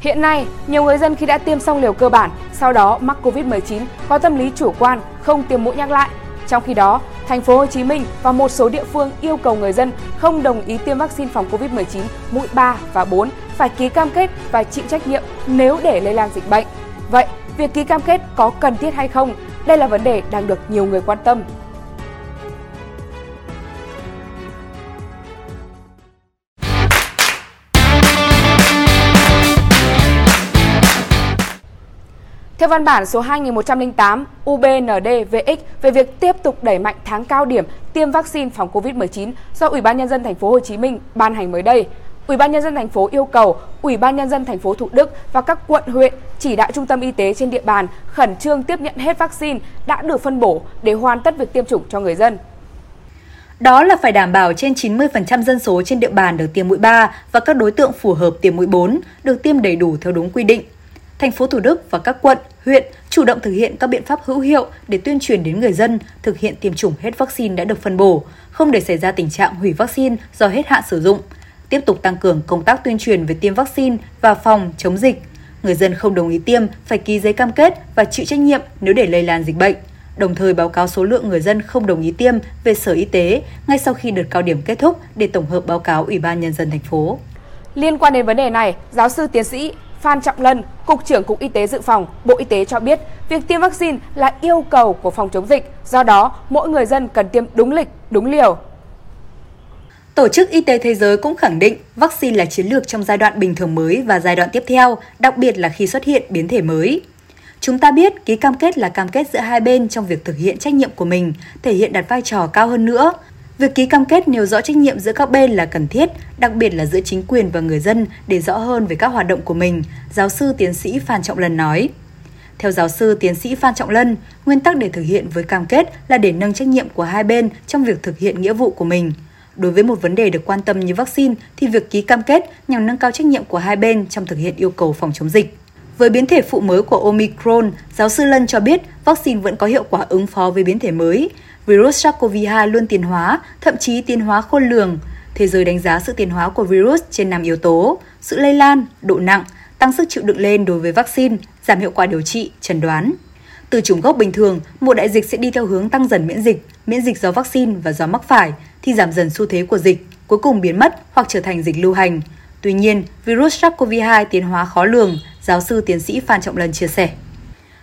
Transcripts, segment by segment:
Hiện nay, nhiều người dân khi đã tiêm xong liều cơ bản, sau đó mắc Covid-19 có tâm lý chủ quan không tiêm mũi nhắc lại. Trong khi đó, thành phố Hồ Chí Minh và một số địa phương yêu cầu người dân không đồng ý tiêm vaccine phòng Covid-19 mũi 3 và 4 phải ký cam kết và chịu trách nhiệm nếu để lây lan dịch bệnh. Vậy, việc ký cam kết có cần thiết hay không? Đây là vấn đề đang được nhiều người quan tâm. Theo văn bản số 2108 UBND-VX về việc tiếp tục đẩy mạnh tháng cao điểm tiêm vaccine phòng COVID-19 do Ủy ban nhân dân thành phố Hồ Chí Minh ban hành mới đây, Ủy ban nhân dân thành phố yêu cầu Ủy ban nhân dân thành phố Thủ Đức và các quận huyện chỉ đạo trung tâm y tế trên địa bàn khẩn trương tiếp nhận hết vaccine đã được phân bổ để hoàn tất việc tiêm chủng cho người dân. Đó là phải đảm bảo trên 90% dân số trên địa bàn được tiêm mũi 3 và các đối tượng phù hợp tiêm mũi 4 được tiêm đầy đủ theo đúng quy định thành phố Thủ Đức và các quận, huyện chủ động thực hiện các biện pháp hữu hiệu để tuyên truyền đến người dân thực hiện tiêm chủng hết vaccine đã được phân bổ, không để xảy ra tình trạng hủy vaccine do hết hạn sử dụng. Tiếp tục tăng cường công tác tuyên truyền về tiêm vaccine và phòng chống dịch. Người dân không đồng ý tiêm phải ký giấy cam kết và chịu trách nhiệm nếu để lây lan dịch bệnh. Đồng thời báo cáo số lượng người dân không đồng ý tiêm về Sở Y tế ngay sau khi đợt cao điểm kết thúc để tổng hợp báo cáo Ủy ban nhân dân thành phố. Liên quan đến vấn đề này, giáo sư tiến sĩ Phan Trọng Lân, Cục trưởng Cục Y tế Dự phòng, Bộ Y tế cho biết việc tiêm vaccine là yêu cầu của phòng chống dịch, do đó mỗi người dân cần tiêm đúng lịch, đúng liều. Tổ chức Y tế Thế giới cũng khẳng định vaccine là chiến lược trong giai đoạn bình thường mới và giai đoạn tiếp theo, đặc biệt là khi xuất hiện biến thể mới. Chúng ta biết ký cam kết là cam kết giữa hai bên trong việc thực hiện trách nhiệm của mình, thể hiện đặt vai trò cao hơn nữa, Việc ký cam kết nêu rõ trách nhiệm giữa các bên là cần thiết, đặc biệt là giữa chính quyền và người dân để rõ hơn về các hoạt động của mình, giáo sư tiến sĩ Phan Trọng Lân nói. Theo giáo sư tiến sĩ Phan Trọng Lân, nguyên tắc để thực hiện với cam kết là để nâng trách nhiệm của hai bên trong việc thực hiện nghĩa vụ của mình. Đối với một vấn đề được quan tâm như vaccine thì việc ký cam kết nhằm nâng cao trách nhiệm của hai bên trong thực hiện yêu cầu phòng chống dịch. Với biến thể phụ mới của Omicron, giáo sư Lân cho biết vaccine vẫn có hiệu quả ứng phó với biến thể mới virus SARS-CoV-2 luôn tiến hóa, thậm chí tiến hóa khôn lường. Thế giới đánh giá sự tiến hóa của virus trên 5 yếu tố, sự lây lan, độ nặng, tăng sức chịu đựng lên đối với vaccine, giảm hiệu quả điều trị, chẩn đoán. Từ chủng gốc bình thường, một đại dịch sẽ đi theo hướng tăng dần miễn dịch, miễn dịch do vaccine và do mắc phải, thì giảm dần xu thế của dịch, cuối cùng biến mất hoặc trở thành dịch lưu hành. Tuy nhiên, virus SARS-CoV-2 tiến hóa khó lường, giáo sư tiến sĩ Phan Trọng Lân chia sẻ.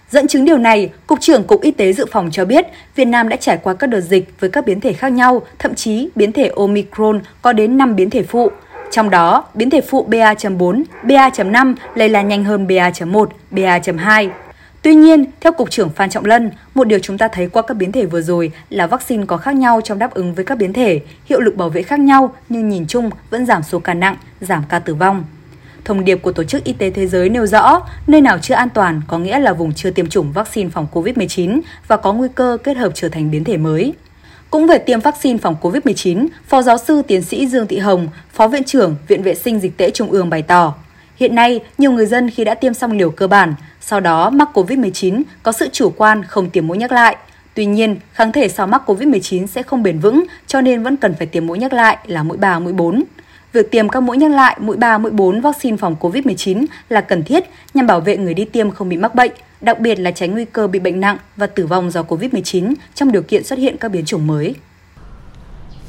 Dẫn chứng điều này, Cục trưởng Cục Y tế Dự phòng cho biết Việt Nam đã trải qua các đợt dịch với các biến thể khác nhau, thậm chí biến thể Omicron có đến 5 biến thể phụ. Trong đó, biến thể phụ BA.4, BA.5 lây lan nhanh hơn BA.1, BA.2. Tuy nhiên, theo Cục trưởng Phan Trọng Lân, một điều chúng ta thấy qua các biến thể vừa rồi là vaccine có khác nhau trong đáp ứng với các biến thể, hiệu lực bảo vệ khác nhau nhưng nhìn chung vẫn giảm số ca nặng, giảm ca tử vong. Thông điệp của Tổ chức Y tế Thế giới nêu rõ, nơi nào chưa an toàn có nghĩa là vùng chưa tiêm chủng vaccine phòng COVID-19 và có nguy cơ kết hợp trở thành biến thể mới. Cũng về tiêm vaccine phòng COVID-19, Phó giáo sư tiến sĩ Dương Thị Hồng, Phó Viện trưởng Viện Vệ sinh Dịch tễ Trung ương bày tỏ, hiện nay nhiều người dân khi đã tiêm xong liều cơ bản, sau đó mắc COVID-19 có sự chủ quan không tiêm mũi nhắc lại. Tuy nhiên, kháng thể sau mắc COVID-19 sẽ không bền vững, cho nên vẫn cần phải tiêm mũi nhắc lại là mũi 3, mũi 4. Việc tiêm các mũi nhắc lại mũi 3, mũi 4 vaccine phòng COVID-19 là cần thiết nhằm bảo vệ người đi tiêm không bị mắc bệnh, đặc biệt là tránh nguy cơ bị bệnh nặng và tử vong do COVID-19 trong điều kiện xuất hiện các biến chủng mới.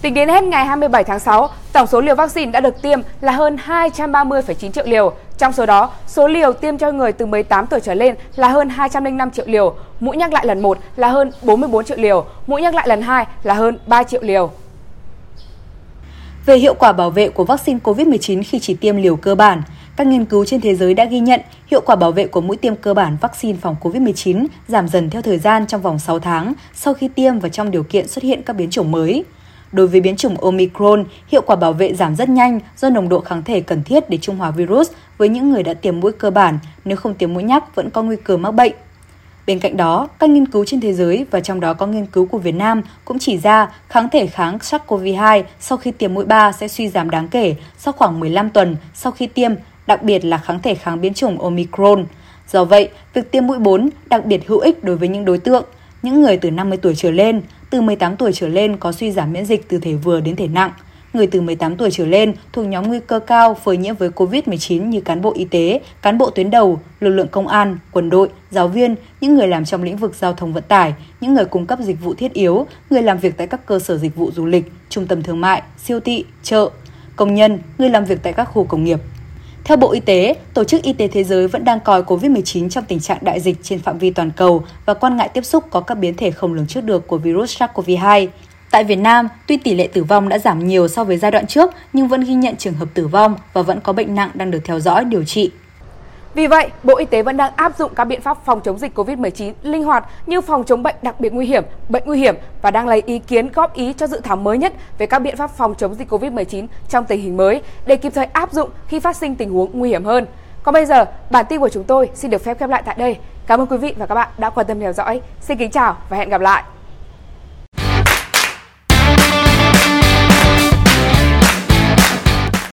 Tính đến hết ngày 27 tháng 6, tổng số liều vaccine đã được tiêm là hơn 230,9 triệu liều. Trong số đó, số liều tiêm cho người từ 18 tuổi trở lên là hơn 205 triệu liều, mũi nhắc lại lần 1 là hơn 44 triệu liều, mũi nhắc lại lần 2 là hơn 3 triệu liều. Về hiệu quả bảo vệ của vaccine COVID-19 khi chỉ tiêm liều cơ bản, các nghiên cứu trên thế giới đã ghi nhận hiệu quả bảo vệ của mũi tiêm cơ bản vaccine phòng COVID-19 giảm dần theo thời gian trong vòng 6 tháng sau khi tiêm và trong điều kiện xuất hiện các biến chủng mới. Đối với biến chủng Omicron, hiệu quả bảo vệ giảm rất nhanh do nồng độ kháng thể cần thiết để trung hòa virus với những người đã tiêm mũi cơ bản, nếu không tiêm mũi nhắc vẫn có nguy cơ mắc bệnh. Bên cạnh đó, các nghiên cứu trên thế giới và trong đó có nghiên cứu của Việt Nam cũng chỉ ra kháng thể kháng SARS-CoV-2 sau khi tiêm mũi 3 sẽ suy giảm đáng kể sau khoảng 15 tuần sau khi tiêm, đặc biệt là kháng thể kháng biến chủng Omicron. Do vậy, việc tiêm mũi 4 đặc biệt hữu ích đối với những đối tượng, những người từ 50 tuổi trở lên, từ 18 tuổi trở lên có suy giảm miễn dịch từ thể vừa đến thể nặng, người từ 18 tuổi trở lên thuộc nhóm nguy cơ cao phơi nhiễm với COVID-19 như cán bộ y tế, cán bộ tuyến đầu, lực lượng công an, quân đội, giáo viên, những người làm trong lĩnh vực giao thông vận tải, những người cung cấp dịch vụ thiết yếu, người làm việc tại các cơ sở dịch vụ du lịch, trung tâm thương mại, siêu thị, chợ, công nhân, người làm việc tại các khu công nghiệp. Theo Bộ Y tế, Tổ chức Y tế Thế giới vẫn đang coi COVID-19 trong tình trạng đại dịch trên phạm vi toàn cầu và quan ngại tiếp xúc có các biến thể không lường trước được của virus SARS-CoV-2. Tại Việt Nam, tuy tỷ lệ tử vong đã giảm nhiều so với giai đoạn trước, nhưng vẫn ghi nhận trường hợp tử vong và vẫn có bệnh nặng đang được theo dõi, điều trị. Vì vậy, Bộ Y tế vẫn đang áp dụng các biện pháp phòng chống dịch COVID-19 linh hoạt như phòng chống bệnh đặc biệt nguy hiểm, bệnh nguy hiểm và đang lấy ý kiến góp ý cho dự thảo mới nhất về các biện pháp phòng chống dịch COVID-19 trong tình hình mới để kịp thời áp dụng khi phát sinh tình huống nguy hiểm hơn. Còn bây giờ, bản tin của chúng tôi xin được phép khép lại tại đây. Cảm ơn quý vị và các bạn đã quan tâm theo dõi. Xin kính chào và hẹn gặp lại.